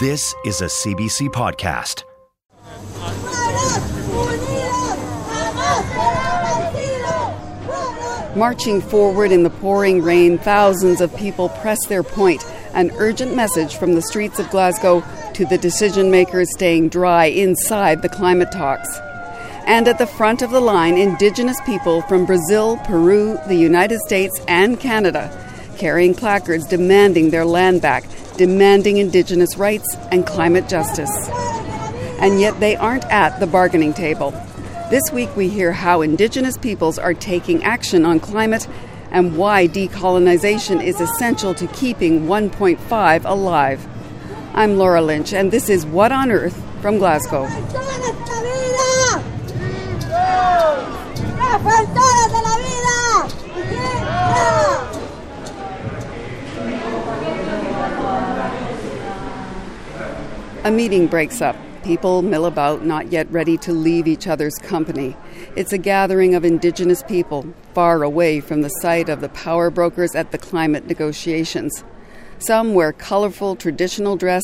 This is a CBC podcast. Marching forward in the pouring rain, thousands of people press their point, an urgent message from the streets of Glasgow to the decision makers staying dry inside the climate talks. And at the front of the line, Indigenous people from Brazil, Peru, the United States, and Canada, carrying placards demanding their land back demanding Indigenous rights and climate justice. And yet they aren't at the bargaining table. This week we hear how Indigenous peoples are taking action on climate and why decolonization is essential to keeping 1.5 alive. I'm Laura Lynch, and this is What on Earth from Glasgow. A meeting breaks up. People mill about, not yet ready to leave each other's company. It's a gathering of Indigenous people, far away from the sight of the power brokers at the climate negotiations. Some wear colorful traditional dress,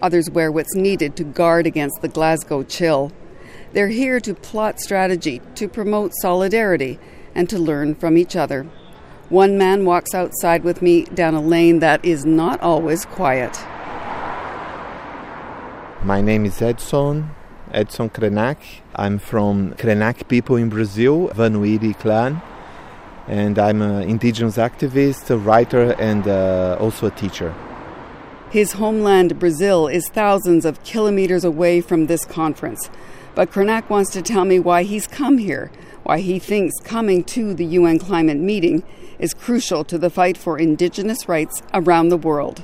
others wear what's needed to guard against the Glasgow chill. They're here to plot strategy, to promote solidarity, and to learn from each other. One man walks outside with me down a lane that is not always quiet. My name is Edson, Edson Krenak. I'm from Krenak people in Brazil, Vanuiri clan, and I'm an indigenous activist, a writer, and uh, also a teacher. His homeland, Brazil, is thousands of kilometers away from this conference. But Krenak wants to tell me why he's come here, why he thinks coming to the UN climate meeting is crucial to the fight for indigenous rights around the world.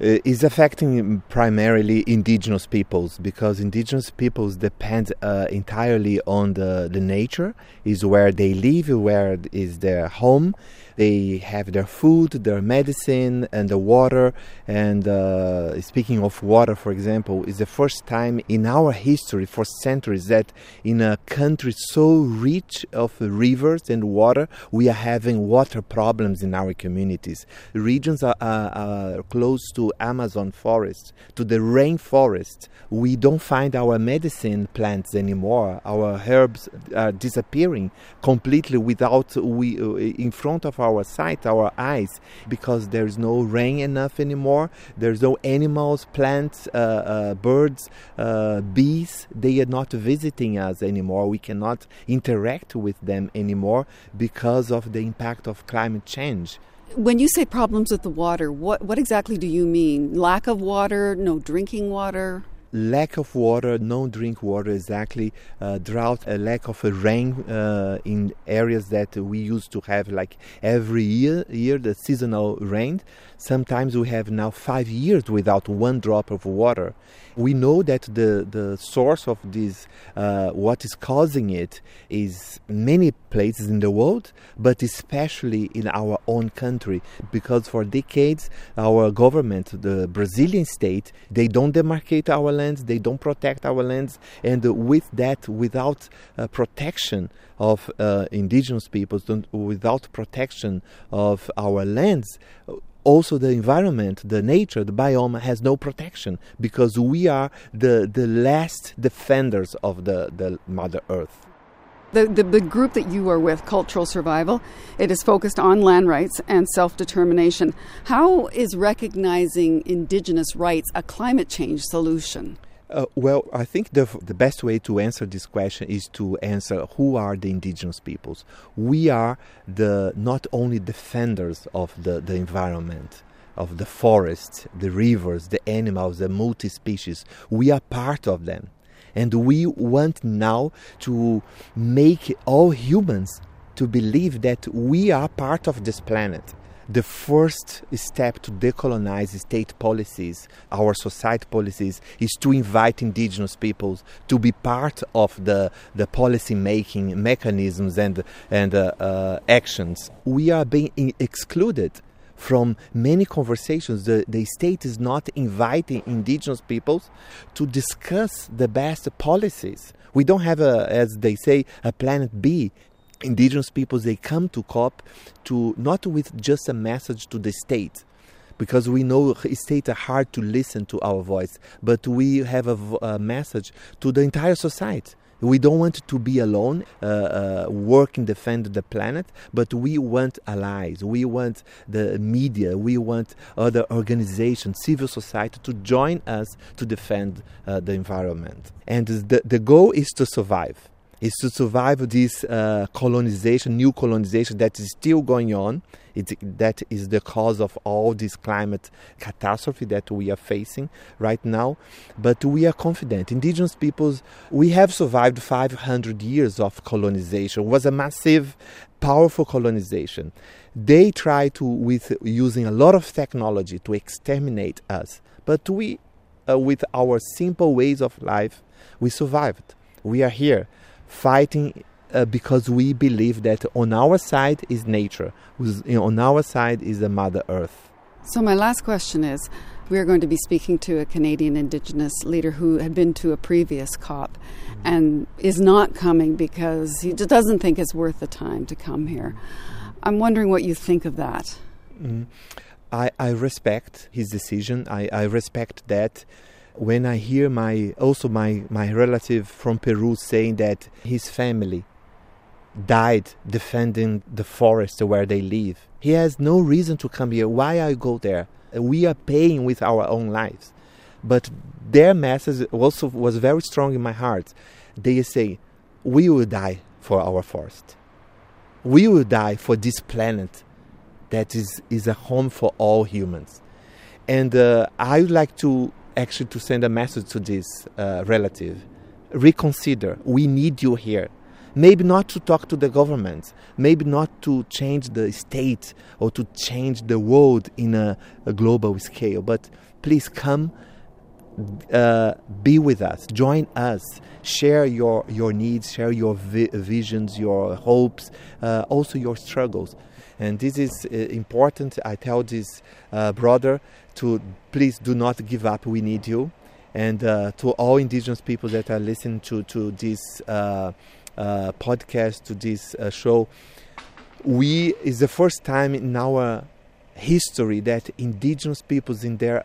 Uh, is affecting primarily indigenous peoples because indigenous peoples depend uh, entirely on the, the nature is where they live where is their home they have their food, their medicine, and the water. And uh, speaking of water, for example, is the first time in our history for centuries that in a country so rich of rivers and water, we are having water problems in our communities. Regions are, are, are close to Amazon forests, to the rainforest. We don't find our medicine plants anymore. Our herbs are disappearing completely without we uh, in front of our our sight, our eyes, because there's no rain enough anymore. There's no animals, plants, uh, uh, birds, uh, bees. They are not visiting us anymore. We cannot interact with them anymore because of the impact of climate change. When you say problems with the water, what, what exactly do you mean? Lack of water, no drinking water? Lack of water, no drink water exactly, uh, drought, a lack of rain uh, in areas that we used to have like every year, year the seasonal rain. Sometimes we have now five years without one drop of water. We know that the, the source of this, uh, what is causing it, is many places in the world, but especially in our own country, because for decades our government, the Brazilian state, they don't demarcate our lands, they don't protect our lands, and with that, without uh, protection of uh, indigenous peoples, without protection of our lands, also the environment, the nature, the biome has no protection because we are the, the last defenders of the, the Mother Earth. The, the, the, group that you are with, Cultural Survival, it is focused on land rights and self determination. How is recognizing Indigenous rights a climate change solution? Uh, well, I think the, the best way to answer this question is to answer who are the indigenous peoples. We are the not only defenders of the, the environment, of the forests, the rivers, the animals, the multi species. We are part of them. And we want now to make all humans to believe that we are part of this planet the first step to decolonize state policies, our society policies, is to invite indigenous peoples to be part of the, the policy making mechanisms and, and uh, uh, actions. We are being excluded from many conversations. The, the state is not inviting indigenous peoples to discuss the best policies. We don't have, a, as they say, a planet B indigenous peoples they come to COP to not with just a message to the state because we know states are hard to listen to our voice but we have a, a message to the entire society we don't want to be alone, uh, uh, work and defend the planet, but we want allies. We want the media. We want other organizations, civil society to join us to defend uh, the environment. And the, the goal is to survive is to survive this uh, colonization, new colonization that is still going on. It, that is the cause of all this climate catastrophe that we are facing right now. But we are confident. Indigenous peoples, we have survived 500 years of colonization. It was a massive, powerful colonization. They try to, with using a lot of technology, to exterminate us. But we, uh, with our simple ways of life, we survived. We are here fighting uh, because we believe that on our side is nature, on our side is the Mother Earth. So, my last question is we are going to be speaking to a Canadian Indigenous leader who had been to a previous COP mm-hmm. and is not coming because he just doesn't think it's worth the time to come here. I'm wondering what you think of that. Mm-hmm. I, I respect his decision. I, I respect that when I hear my also my, my relative from Peru saying that his family died defending the forest where they live, he has no reason to come here. Why I go there? We are paying with our own lives. But their message also was very strong in my heart. They say, We will die for our forest. We will die for this planet that is, is a home for all humans. And uh, I would like to actually to send a message to this uh, relative. Reconsider we need you here. Maybe not to talk to the government. Maybe not to change the state or to change the world in a, a global scale. But please come uh, be with us. Join us. Share your your needs share your vi- visions your hopes uh, also your struggles and this is uh, important i tell this uh, brother to please do not give up. We need you. And uh, to all indigenous people that are listening to, to this podcast, to this show, we is the first time in our history that indigenous peoples in their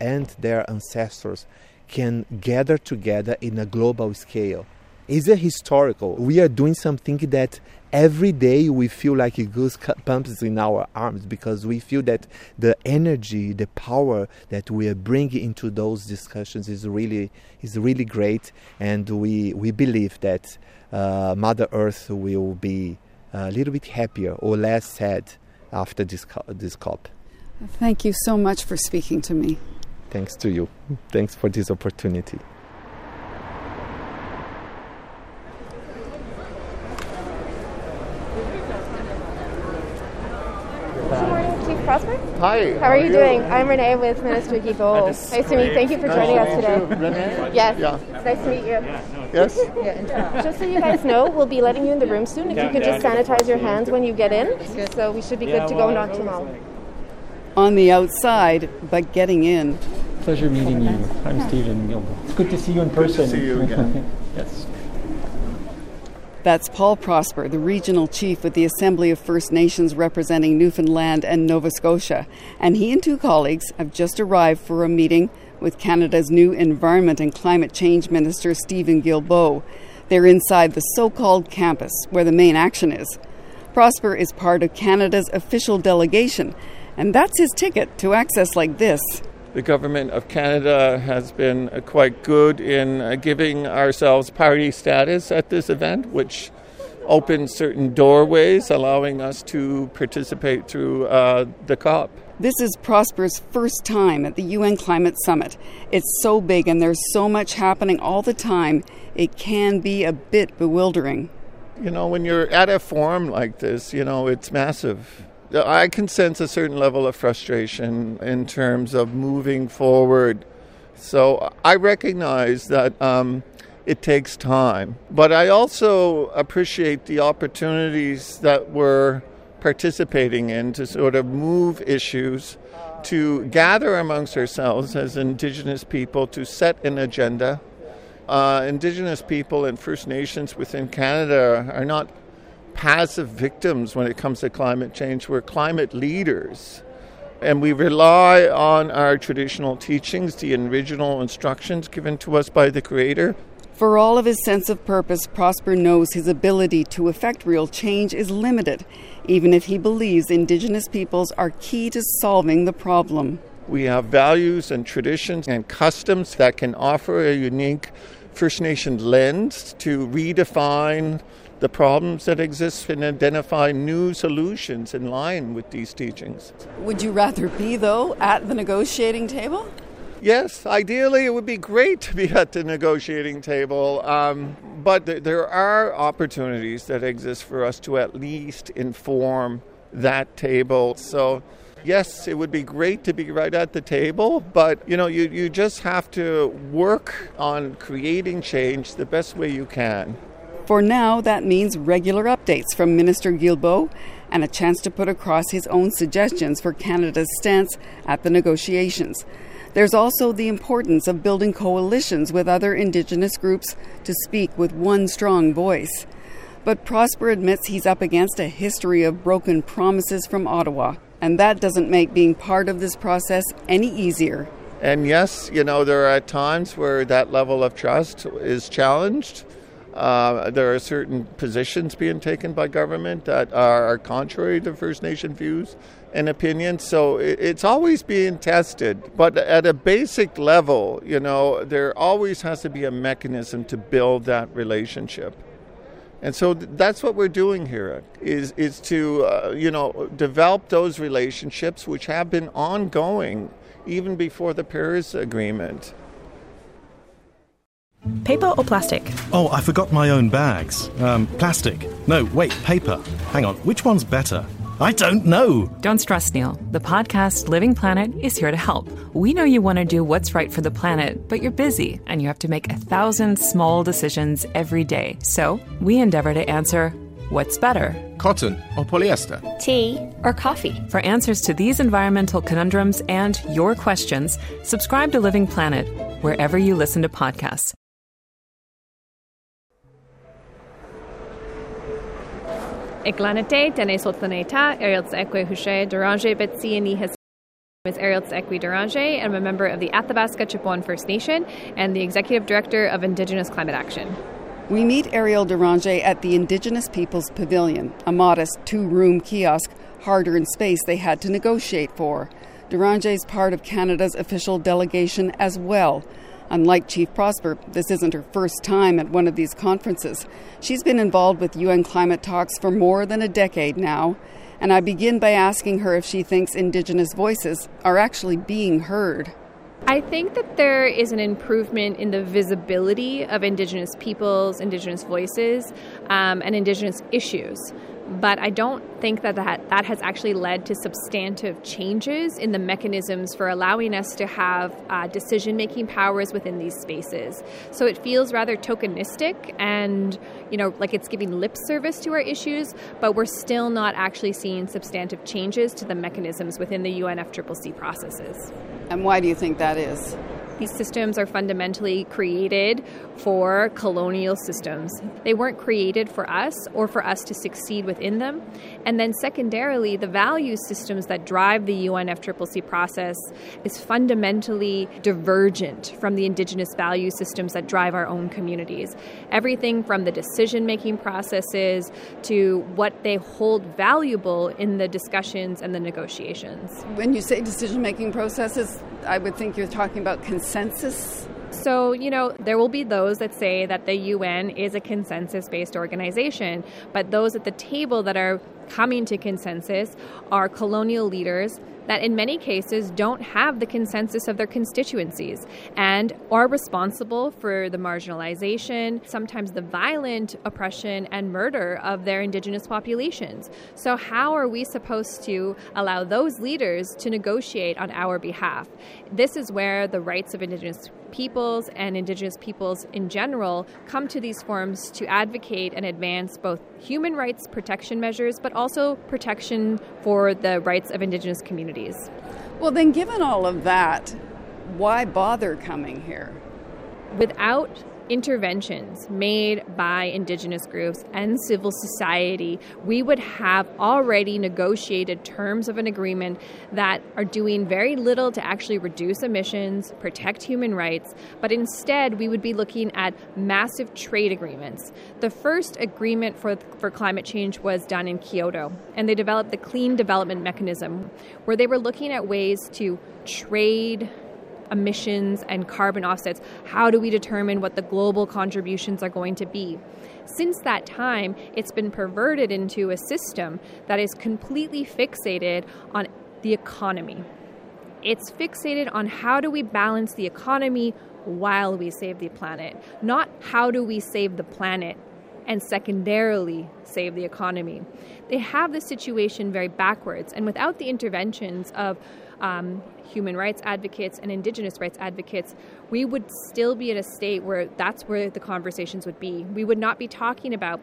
and their ancestors can gather together in a global scale. It's a historical. We are doing something that every day we feel like it goes pumps in our arms because we feel that the energy, the power that we are bringing into those discussions is really is really great, and we we believe that uh, Mother Earth will be a little bit happier or less sad after this this COP. Thank you so much for speaking to me. Thanks to you. Thanks for this opportunity. Prosper? Hi. How, how are, you, doing? I'm Renee with Minister Guy Nice to meet you. Thank you for joining us today. Renee? Yes. Yeah. It's nice to meet you. Yes. yeah. Just so you guys know, we'll be letting you in the room soon. If you could just sanitize your hands when you get in. So we should be good to go not too long. On the outside, but getting in. Pleasure meeting you. I'm Stephen Guilbeault. It's good to see you in person. Good to see you again. yes. That's Paul Prosper, the regional chief with the Assembly of First Nations representing Newfoundland and Nova Scotia. And he and two colleagues have just arrived for a meeting with Canada's new Environment and Climate Change Minister, Stephen Guilbeault. They're inside the so called campus where the main action is. Prosper is part of Canada's official delegation, and that's his ticket to access like this. The Government of Canada has been uh, quite good in uh, giving ourselves party status at this event, which opens certain doorways, allowing us to participate through uh, the COP. This is Prosper's first time at the UN Climate Summit. It's so big and there's so much happening all the time, it can be a bit bewildering. You know, when you're at a forum like this, you know, it's massive I can sense a certain level of frustration in terms of moving forward. So I recognize that um, it takes time. But I also appreciate the opportunities that we're participating in to sort of move issues, to gather amongst ourselves as Indigenous people to set an agenda. Uh, Indigenous people and First Nations within Canada are not passive victims when it comes to climate change. We're climate leaders. And we rely on our traditional teachings, the original instructions given to us by the Creator. For all of his sense of purpose, Prosper knows his ability to effect real change is limited, even if he believes Indigenous peoples are key to solving the problem. We have values and traditions and customs that can offer a unique First Nation lens to redefine the problems that exist and identify new solutions in line with these teachings. Would you rather be, though, at the negotiating table? Yes, ideally it would be great to be at the negotiating table, um, but th- there are opportunities that exist for us to at least inform that table. So, yes, it would be great to be right at the table, but you know, you, you just have to work on creating change the best way you can. For now, that means regular updates from Minister Guilbeault and a chance to put across his own suggestions for Canada's stance at the negotiations. There's also the importance of building coalitions with other Indigenous groups to speak with one strong voice. But Prosper admits he's up against a history of broken promises from Ottawa, and that doesn't make being part of this process any easier. And yes, you know, there are times where that level of trust is challenged. Uh, there are certain positions being taken by government that are contrary to First Nation views and opinions. So it's always being tested. But at a basic level, you know, there always has to be a mechanism to build that relationship. And so that's what we're doing here is is to uh, you know develop those relationships which have been ongoing even before the Paris Agreement. Paper or plastic? Oh, I forgot my own bags. Um, plastic. No, wait, paper. Hang on, which one's better? I don't know. Don't stress, Neil. The podcast Living Planet is here to help. We know you want to do what's right for the planet, but you're busy and you have to make a thousand small decisions every day. So we endeavor to answer what's better? Cotton or polyester? Tea or coffee? For answers to these environmental conundrums and your questions, subscribe to Living Planet wherever you listen to podcasts. Iglanate, Dene Sotlaneta, Ariel Ekwe Hushe, Duranje Betsiani has is Ariel Ekwe Deranger, and I'm a member of the Athabasca Chipewyan First Nation and the Executive Director of Indigenous Climate Action. We meet Eriel Deranger at the Indigenous Peoples Pavilion, a modest two room kiosk, harder in space they had to negotiate for. Deranger is part of Canada's official delegation as well. Unlike Chief Prosper, this isn't her first time at one of these conferences. She's been involved with UN climate talks for more than a decade now, and I begin by asking her if she thinks Indigenous voices are actually being heard. I think that there is an improvement in the visibility of Indigenous peoples, Indigenous voices, um, and Indigenous issues but I don't think that, that that has actually led to substantive changes in the mechanisms for allowing us to have uh, decision making powers within these spaces. So it feels rather tokenistic and, you know, like it's giving lip service to our issues, but we're still not actually seeing substantive changes to the mechanisms within the UNFCCC processes. And why do you think that is? These systems are fundamentally created for colonial systems. They weren't created for us or for us to succeed within them. And then, secondarily, the value systems that drive the UNFCCC process is fundamentally divergent from the indigenous value systems that drive our own communities. Everything from the decision making processes to what they hold valuable in the discussions and the negotiations. When you say decision making processes, I would think you're talking about consensus so, you know, there will be those that say that the UN is a consensus based organization, but those at the table that are coming to consensus are colonial leaders that in many cases don't have the consensus of their constituencies and are responsible for the marginalization, sometimes the violent oppression and murder of their indigenous populations. So, how are we supposed to allow those leaders to negotiate on our behalf? This is where the rights of indigenous peoples and Indigenous peoples in general come to these forums to advocate and advance both human rights protection measures, but also protection for the rights of Indigenous communities. Well, then, given all of that, why bother coming here? Without interventions made by indigenous groups and civil society, we would have already negotiated terms of an agreement that are doing very little to actually reduce emissions, protect human rights, but instead we would be looking at massive trade agreements. The first agreement for, for climate change was done in Kyoto, and they developed the Clean Development Mechanism, where they were looking at ways to trade emissions and carbon offsets, how do we determine what the global contributions are going to be? Since that time, it's been perverted into a system that is completely fixated on the economy. It's fixated on how do we balance the economy while we save the planet, not how do we save the planet and secondarily save the economy. They have the situation very backwards, and without the interventions of um, human rights advocates and indigenous rights advocates, we would still be in a state where that's where the conversations would be. We would not be talking about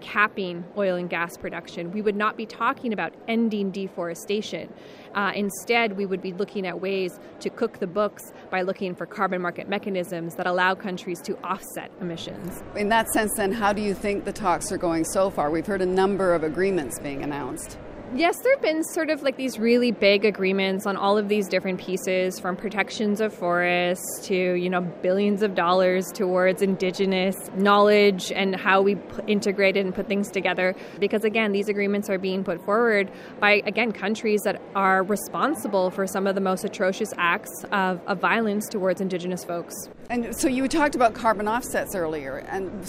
capping oil and gas production. We would not be talking about ending deforestation. Uh, instead, we would be looking at ways to cook the books by looking for carbon market mechanisms that allow countries to offset emissions. In that sense, then, how do you think the talks are going so far? We've heard a number of agreements being announced. Yes, there have been sort of like these really big agreements on all of these different pieces from protections of forests to, you know, billions of dollars towards indigenous knowledge and how we integrate it and put things together. Because again, these agreements are being put forward by, again, countries that are responsible for some of the most atrocious acts of, of violence towards indigenous folks. And so you talked about carbon offsets earlier, and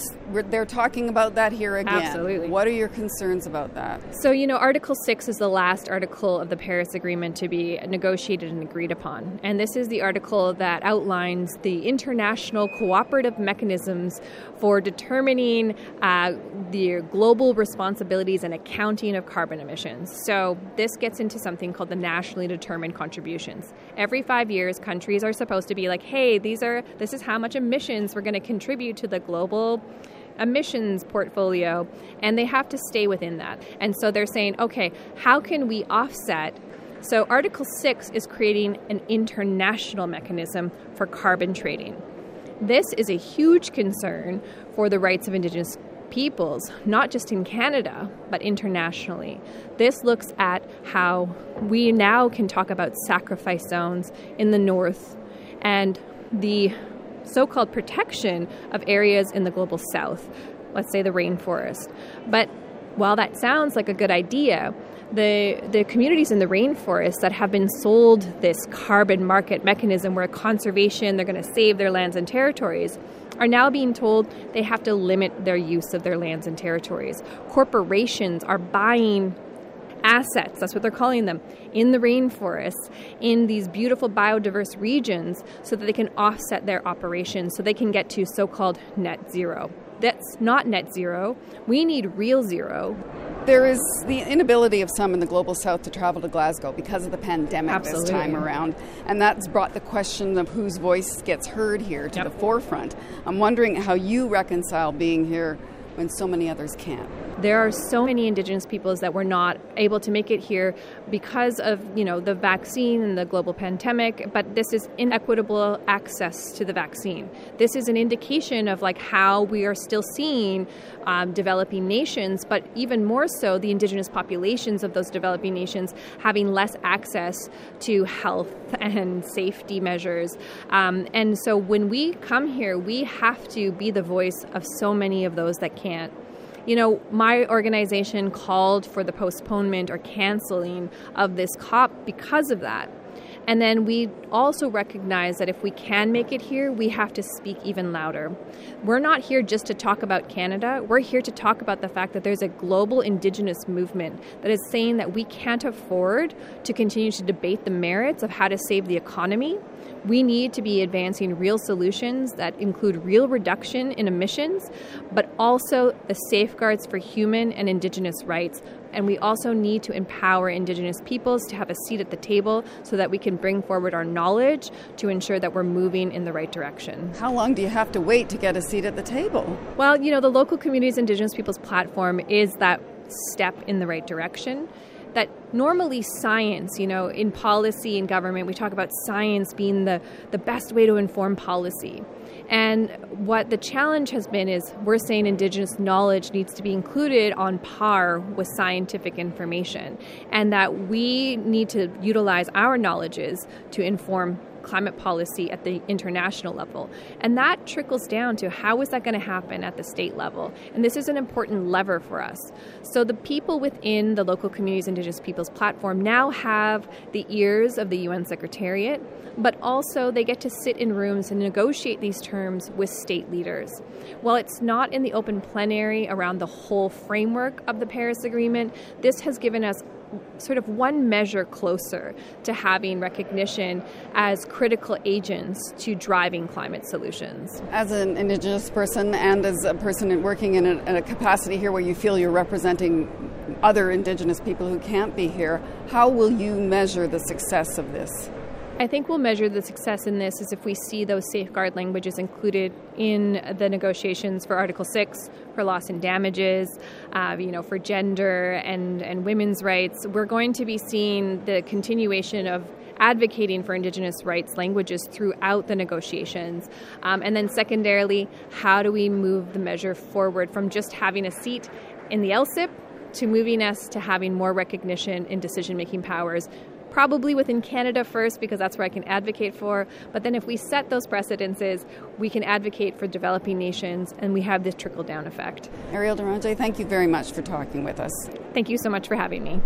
they're talking about that here again. Absolutely. What are your concerns about that? So, you know, Article 6 is the last article of the Paris Agreement to be negotiated and agreed upon. And this is the article that outlines the international cooperative mechanisms for determining uh, the global responsibilities and accounting of carbon emissions. So, this gets into something called the nationally determined contributions. Every five years, countries are supposed to be like, hey, these are this is how much emissions we're going to contribute to the global emissions portfolio, and they have to stay within that. And so they're saying, okay, how can we offset? So Article 6 is creating an international mechanism for carbon trading. This is a huge concern for the rights of Indigenous peoples, not just in Canada, but internationally. This looks at how we now can talk about sacrifice zones in the north and the so called protection of areas in the global south, let's say the rainforest. But while that sounds like a good idea, the, the communities in the rainforest that have been sold this carbon market mechanism where conservation, they're going to save their lands and territories, are now being told they have to limit their use of their lands and territories. Corporations are buying assets, that's what they're calling them, in the rainforests, in these beautiful biodiverse regions, so that they can offset their operations, so they can get to so called net zero. That's not net zero. We need real zero. There is the inability of some in the global south to travel to Glasgow because of the pandemic Absolutely. this time around. And that's brought the question of whose voice gets heard here to Yep. the forefront. I'm wondering how you reconcile being here when so many others can't. There are so many indigenous peoples that were not able to make it here because of, you know, the vaccine and the global pandemic, but this is inequitable access to the vaccine. This is an indication of like how we are still seeing um, developing nations, but even more so the indigenous populations of those developing nations having less access to health and safety measures. Um, and so when we come here, we have to be the voice of so many of those that can't. You know, my organization called for the postponement or canceling of this COP because of that. And then we also recognize that if we can make it here, we have to speak even louder. We're not here just to talk about Canada, we're here to talk about the fact that there's a global Indigenous movement that is saying that we can't afford to continue to debate the merits of how to save the economy we need to be advancing real solutions that include real reduction in emissions, but also the safeguards for human and Indigenous rights. And we also need to empower Indigenous peoples to have a seat at the table so that we can bring forward our knowledge to ensure that we're moving in the right direction. How long do you have to wait to get a seat at the table? Well, you know, the Local Communities Indigenous Peoples platform is that step in the right direction that normally science, you know, in policy and government, we talk about science being the, the best way to inform policy. And what the challenge has been is we're saying Indigenous knowledge needs to be included on par with scientific information, and that we need to utilize our knowledges to inform climate policy at the international level. And that trickles down to how is that going to happen at the state level? And this is an important lever for us. So the people within the local communities indigenous peoples platform now have the ears of the UN Secretariat, but also they get to sit in rooms and negotiate these terms with state leaders. While it's not in the open plenary around the whole framework of the Paris Agreement, this has given us sort of one measure closer to having recognition as critical agents to driving climate solutions. As an Indigenous person and as a person working in a, in a capacity here where you feel you're representing other Indigenous people who can't be here, how will you measure the success of this? I think we'll measure the success in this is if we see those safeguard languages included in the negotiations for Article 6 for loss and damages, uh, you know, for gender and, and women's rights. We're going to be seeing the continuation of advocating for Indigenous rights languages throughout the negotiations. Um, and then, secondarily, how do we move the measure forward from just having a seat in the LCIPP to moving us to having more recognition in decision making powers probably within Canada first because that's where I can advocate for. But then if we set those precedences, we can advocate for developing nations and we have this trickle down effect. Eriel Deranger, thank you very much for talking with us. Thank you so much for having me.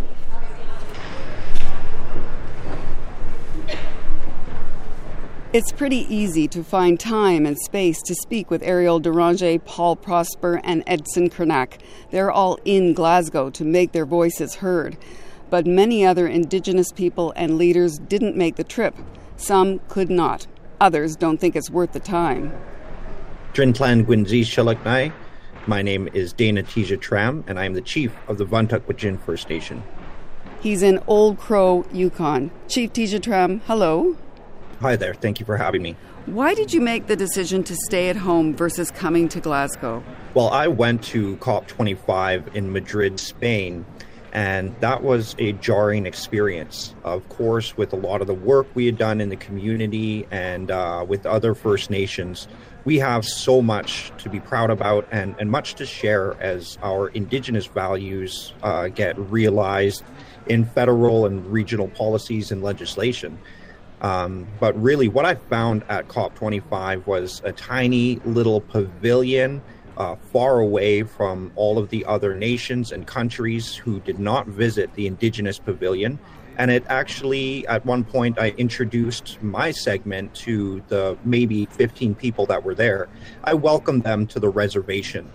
It's pretty easy to find time and space to speak with Eriel Deranger, Paul Prosper, and Edson Krenak. They're all in Glasgow to make their voices heard but many other Indigenous people and leaders didn't make the trip. Some could not. Others don't think it's worth the time. Drinplan Gwinzi Shilaknai. My name is Dana Tizya-Tramm, and I am the chief of the Vuntut First Nation. He's in Old Crow, Yukon. Chief Tizya-Tramm, hello. Hi there. Thank you for having me. Why did you make the decision to stay at home versus coming to Glasgow? Well, I went to COP25 in Madrid, Spain, and that was a jarring experience. Of course, with a lot of the work we had done in the community and uh, with other First Nations, we have so much to be proud about and, and much to share as our Indigenous values uh, get realized in federal and regional policies and legislation. Um, but really, what I found at COP25 was a tiny little pavilion uh, far away from all of the other nations and countries who did not visit the Indigenous Pavilion. And it actually, at one point, I introduced my segment to the maybe 15 people that were there. I welcomed them to the reservation,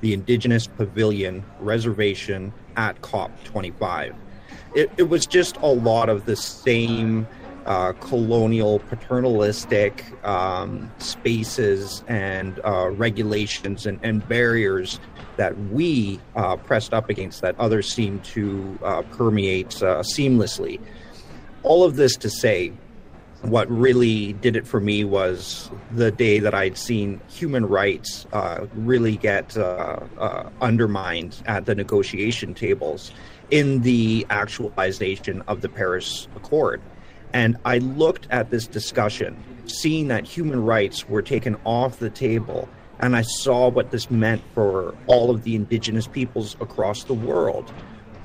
the Indigenous Pavilion reservation at COP25. It, it was just a lot of the same uh, colonial, paternalistic um, spaces and uh, regulations and, and, barriers that we uh, pressed up against that others seem to uh, permeate uh, seamlessly. All of this to say, what really did it for me was the day that I'd seen human rights uh, really get undermined at the negotiation tables in the actualization of the Paris Accord. And I looked at this discussion, seeing that human rights were taken off the table, and I saw what this meant for all of the indigenous peoples across the world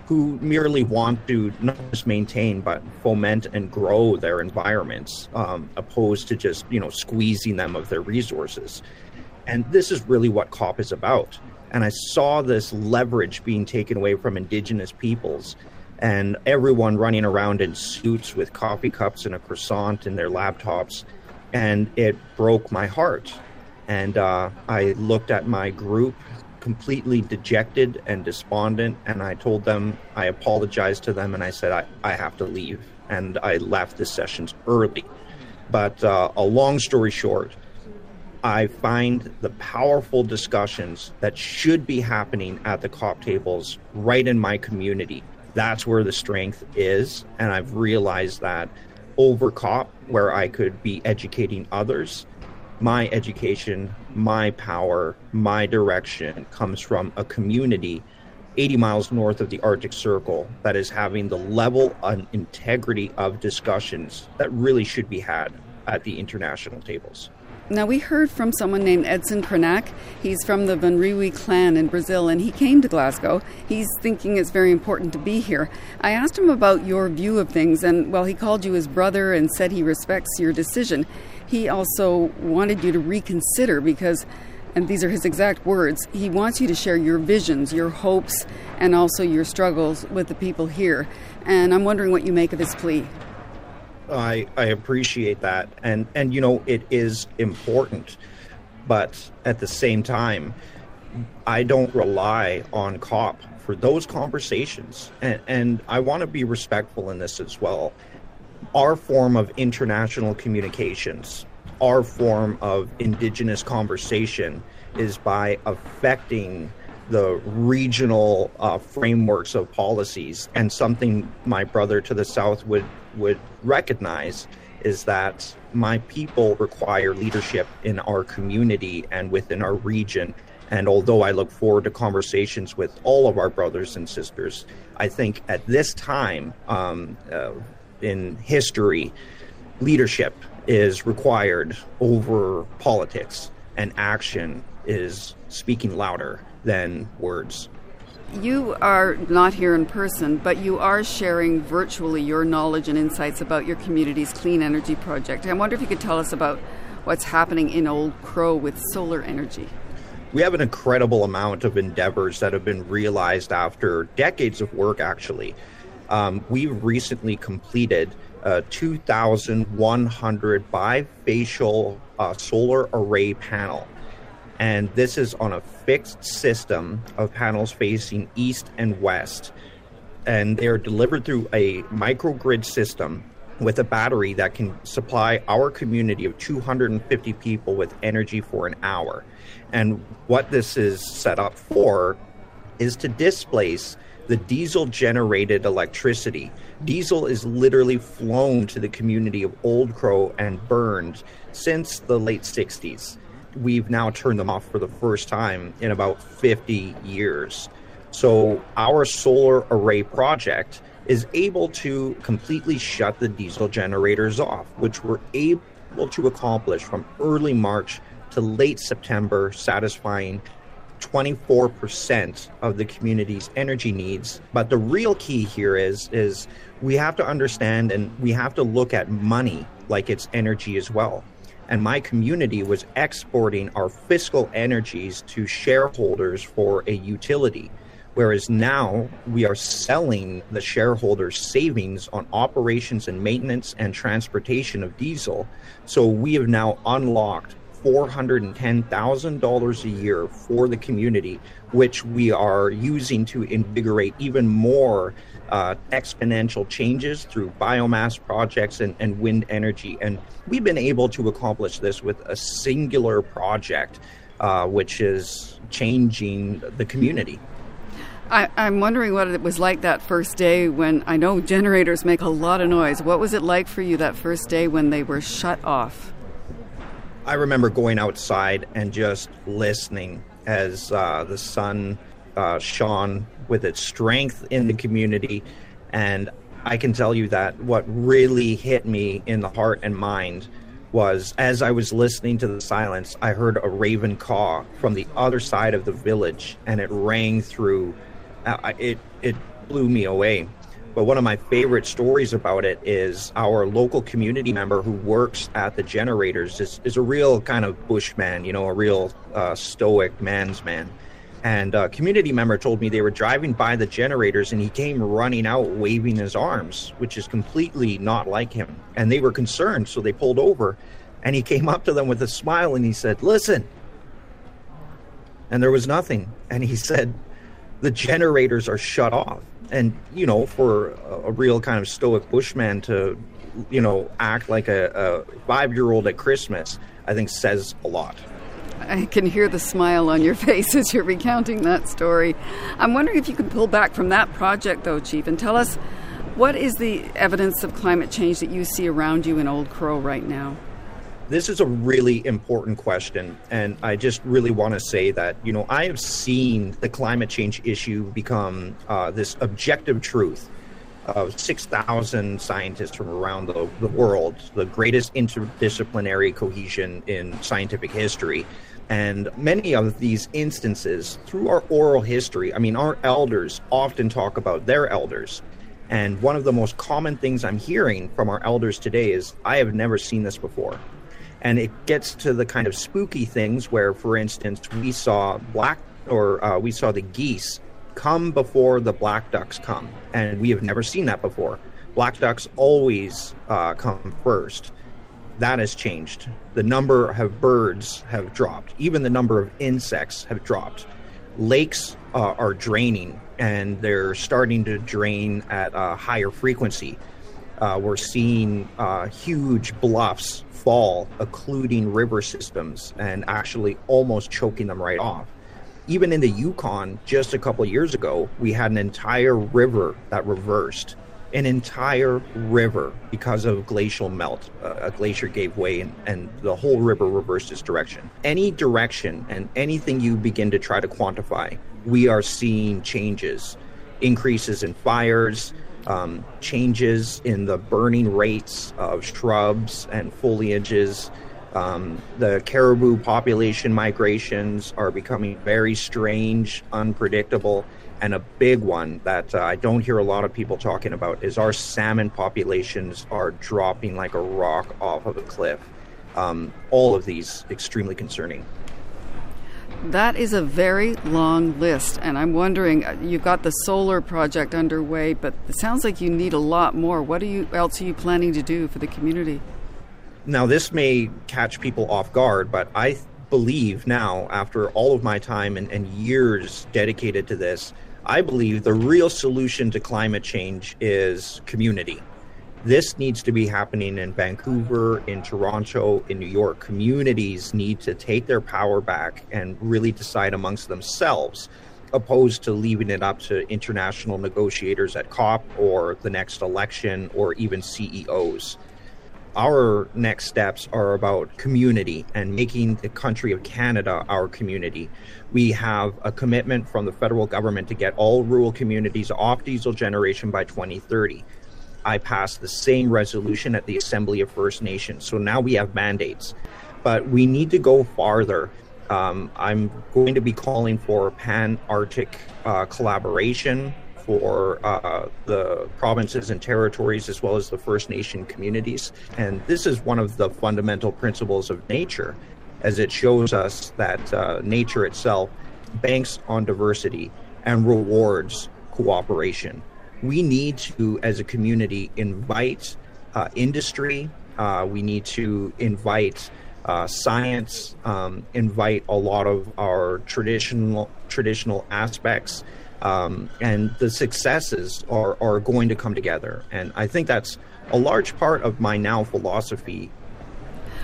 who merely want to not just maintain but foment and grow their environments um, opposed to just you know squeezing them of their resources. And this is really what cop is about. And i saw this leverage being taken away from indigenous peoples and everyone running around in suits with coffee cups and a croissant in their laptops. And it broke my heart. And uh, I looked at my group completely dejected and despondent. And I told them, I apologized to them, and I said, I, I have to leave. And I left the sessions early. But uh, a long story short, I find the powerful discussions that should be happening at the COP tables right in my community. That's where the strength is. And I've realized that over COP, where I could be educating others, my education, my power, my direction comes from a community 80 miles north of the Arctic Circle that is having the level and integrity of discussions that really should be had at the international tables. Now, we heard from someone named Edson Krenak. He's from the Vanriwi clan in Brazil, and he came to Glasgow. He's thinking it's very important to be here. I asked him about your view of things, and well, he called you his brother and said he respects your decision. He also wanted you to reconsider because, and these are his exact words, he wants you to share your visions, your hopes, and also your struggles with the people here. And I'm wondering what you make of his plea. I I appreciate that, and and you know it is important, but at the same time, I don't rely on COP for those conversations, and and I want to be respectful in this as well. Our form of international communications, our form of indigenous conversation, is by affecting the regional uh, frameworks of policies. And something my brother to the south would would recognize is that my people require leadership in our community and within our region. And although I look forward to conversations with all of our brothers and sisters, I think at this time um, uh, in history, leadership is required over politics, and action is speaking louder than words. You are not here in person, but you are sharing virtually your knowledge and insights about your community's clean energy project. I wonder if you could tell us about what's happening in Old Crow with solar energy. We have an incredible amount of endeavors that have been realized after decades of work, actually. Um, we've recently completed a 2,100 bifacial uh, solar array panel and this is on a fixed system of panels facing east and west. And they are delivered through a microgrid system with a battery that can supply our community of 250 people with energy for an hour. And what this is set up for is to displace the diesel generated electricity. Diesel is literally flown to the community of Old Crow and burned since the late 60s we've now turned them off for the first time in about 50 years. So our solar array project is able to completely shut the diesel generators off, which we're able to accomplish from early March to late September, satisfying 24% of the community's energy needs. But the real key here is is we have to understand and we have to look at money like it's energy as well and my community was exporting our fiscal energies to shareholders for a utility. Whereas now we are selling the shareholders' savings on operations and maintenance and transportation of diesel. So we have now unlocked $410,000 a year for the community, which we are using to invigorate even more uh, exponential changes through biomass projects and, and wind energy. And we've been able to accomplish this with a singular project, uh, which is changing the community. I, am wondering what it was like that first day when I know generators make a lot of noise. What was it like for you that first day when they were shut off? I remember going outside and just listening as uh, the sun uh, shone with its strength in the community. And I can tell you that what really hit me in the heart and mind was as I was listening to the silence, I heard a raven caw from the other side of the village, and it rang through. Uh, it it blew me away. But one of my favorite stories about it is our local community member who works at the generators is, is a real kind of bushman, you know, a real uh, stoic man's man And a community member told me they were driving by the generators and he came running out waving his arms, which is completely not like him. And they were concerned, so they pulled over and he came up to them with a smile and he said, Listen. And there was nothing. And he said, The generators are shut off. And, you know, for a, real kind of stoic bushman to, you know, act like a, a five year old at Christmas, I think says a lot. I can hear the smile on your face as you're recounting that story. I'm wondering if you can pull back from that project, though, Chief, and tell us what is the evidence of climate change that you see around you in Old Crow right now? This is a really important question, and I just really want to say that, you know, I have seen the climate change issue become uh, this objective truth of 6,000 scientists from around the, the world, the greatest interdisciplinary cohesion in scientific history. And many of these instances, through our oral history, I mean, our elders often talk about their elders. And one of the most common things I'm hearing from our elders today is, I have never seen this before. And it gets to the kind of spooky things where, for instance, we saw black or uh, we saw the geese come before the black ducks come. And we have never seen that before. Black ducks always uh, come first. That has changed. The number of birds have dropped. Even the number of insects have dropped. Lakes uh, are draining, and they're starting to drain at a higher frequency. Uh, we're seeing uh, huge bluffs fall, occluding river systems, and actually almost choking them right off even in the Yukon just a couple years ago, we had an entire river that reversed. An entire river because of glacial melt. Uh, a glacier gave way and, and the whole river reversed its direction. Any direction and anything you begin to try to quantify, we are seeing changes, increases in fires, um, changes in the burning rates of shrubs and foliages. Um, the caribou population migrations are becoming very strange, unpredictable, and a big one that uh, I don't hear a lot of people talking about is our salmon populations are dropping like a rock off of a cliff. Um, all of these extremely concerning. That is a very long list, and I'm wondering. Uh, you've got the solar project underway, but it sounds like you need a lot more. What are you else are you planning to do for the community? Now, this may catch people off guard, but I believe now, after all of my time and, and, years dedicated to this, I believe the real solution to climate change is community. This needs to be happening in Vancouver, in Toronto, in New York. Communities need to take their power back and really decide amongst themselves, opposed to leaving it up to international negotiators at COP or the next election or even CEOs our next steps are about community and making the country of Canada our community. We have a commitment from the federal government to get all rural communities off diesel generation by 2030. I passed the same resolution at the Assembly of First Nations. So now we have mandates. But we need to go farther. Um, I'm going to be calling for pan Arctic uh, collaboration for uh, the provinces and territories as well as the First Nation communities. And this is one of the fundamental principles of nature, as it shows us that uh, nature itself banks on diversity and rewards cooperation. We need to, as a community, invite uh, industry, uh, we need to invite uh, science, um, invite a lot of our traditional traditional aspects um, and the successes are, are going to come together. And I think that's a large part of my now philosophy.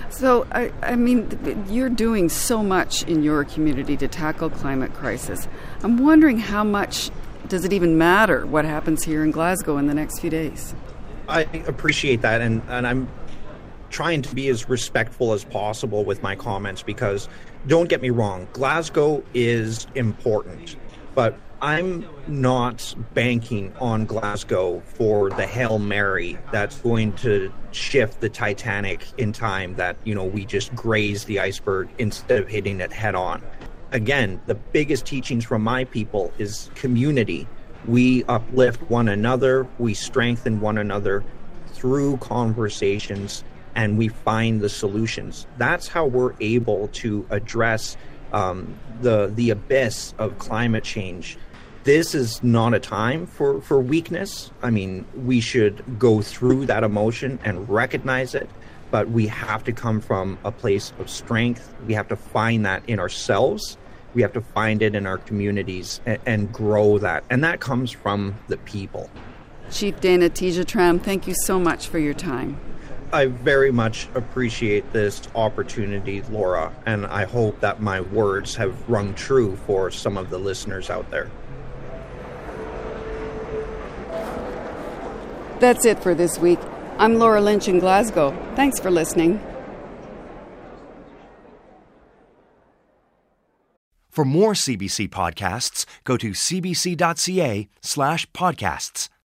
So, I, I mean, you're doing so much in your community to tackle climate crisis. I'm wondering how much does it even matter what happens here in Glasgow in the next few days? I appreciate that, and, and I'm trying to be as respectful as possible with my comments because don't get me wrong, Glasgow is important, but I'm not banking on Glasgow for the Hail Mary that's going to shift the Titanic in time that, you know, we just graze the iceberg instead of hitting it head on. Again, the biggest teachings from my people is community. We uplift one another, we strengthen one another through conversations, and we find the solutions. That's how we're able to address um, the the abyss of climate change. This is not a time for, for weakness. I mean, we should go through that emotion and recognize it, but we have to come from a place of strength. We have to find that in ourselves. We have to find it in our communities and, and grow that. And that comes from the people. Chief Dana Tizya-Tramm, thank you so much for your time. I very much appreciate this opportunity, Laura, and I hope that my words have rung true for some of the listeners out there. That's it for this week. I'm Laura Lynch in Glasgow. Thanks for listening. For more CBC podcasts, go to cbc.ca slash podcasts.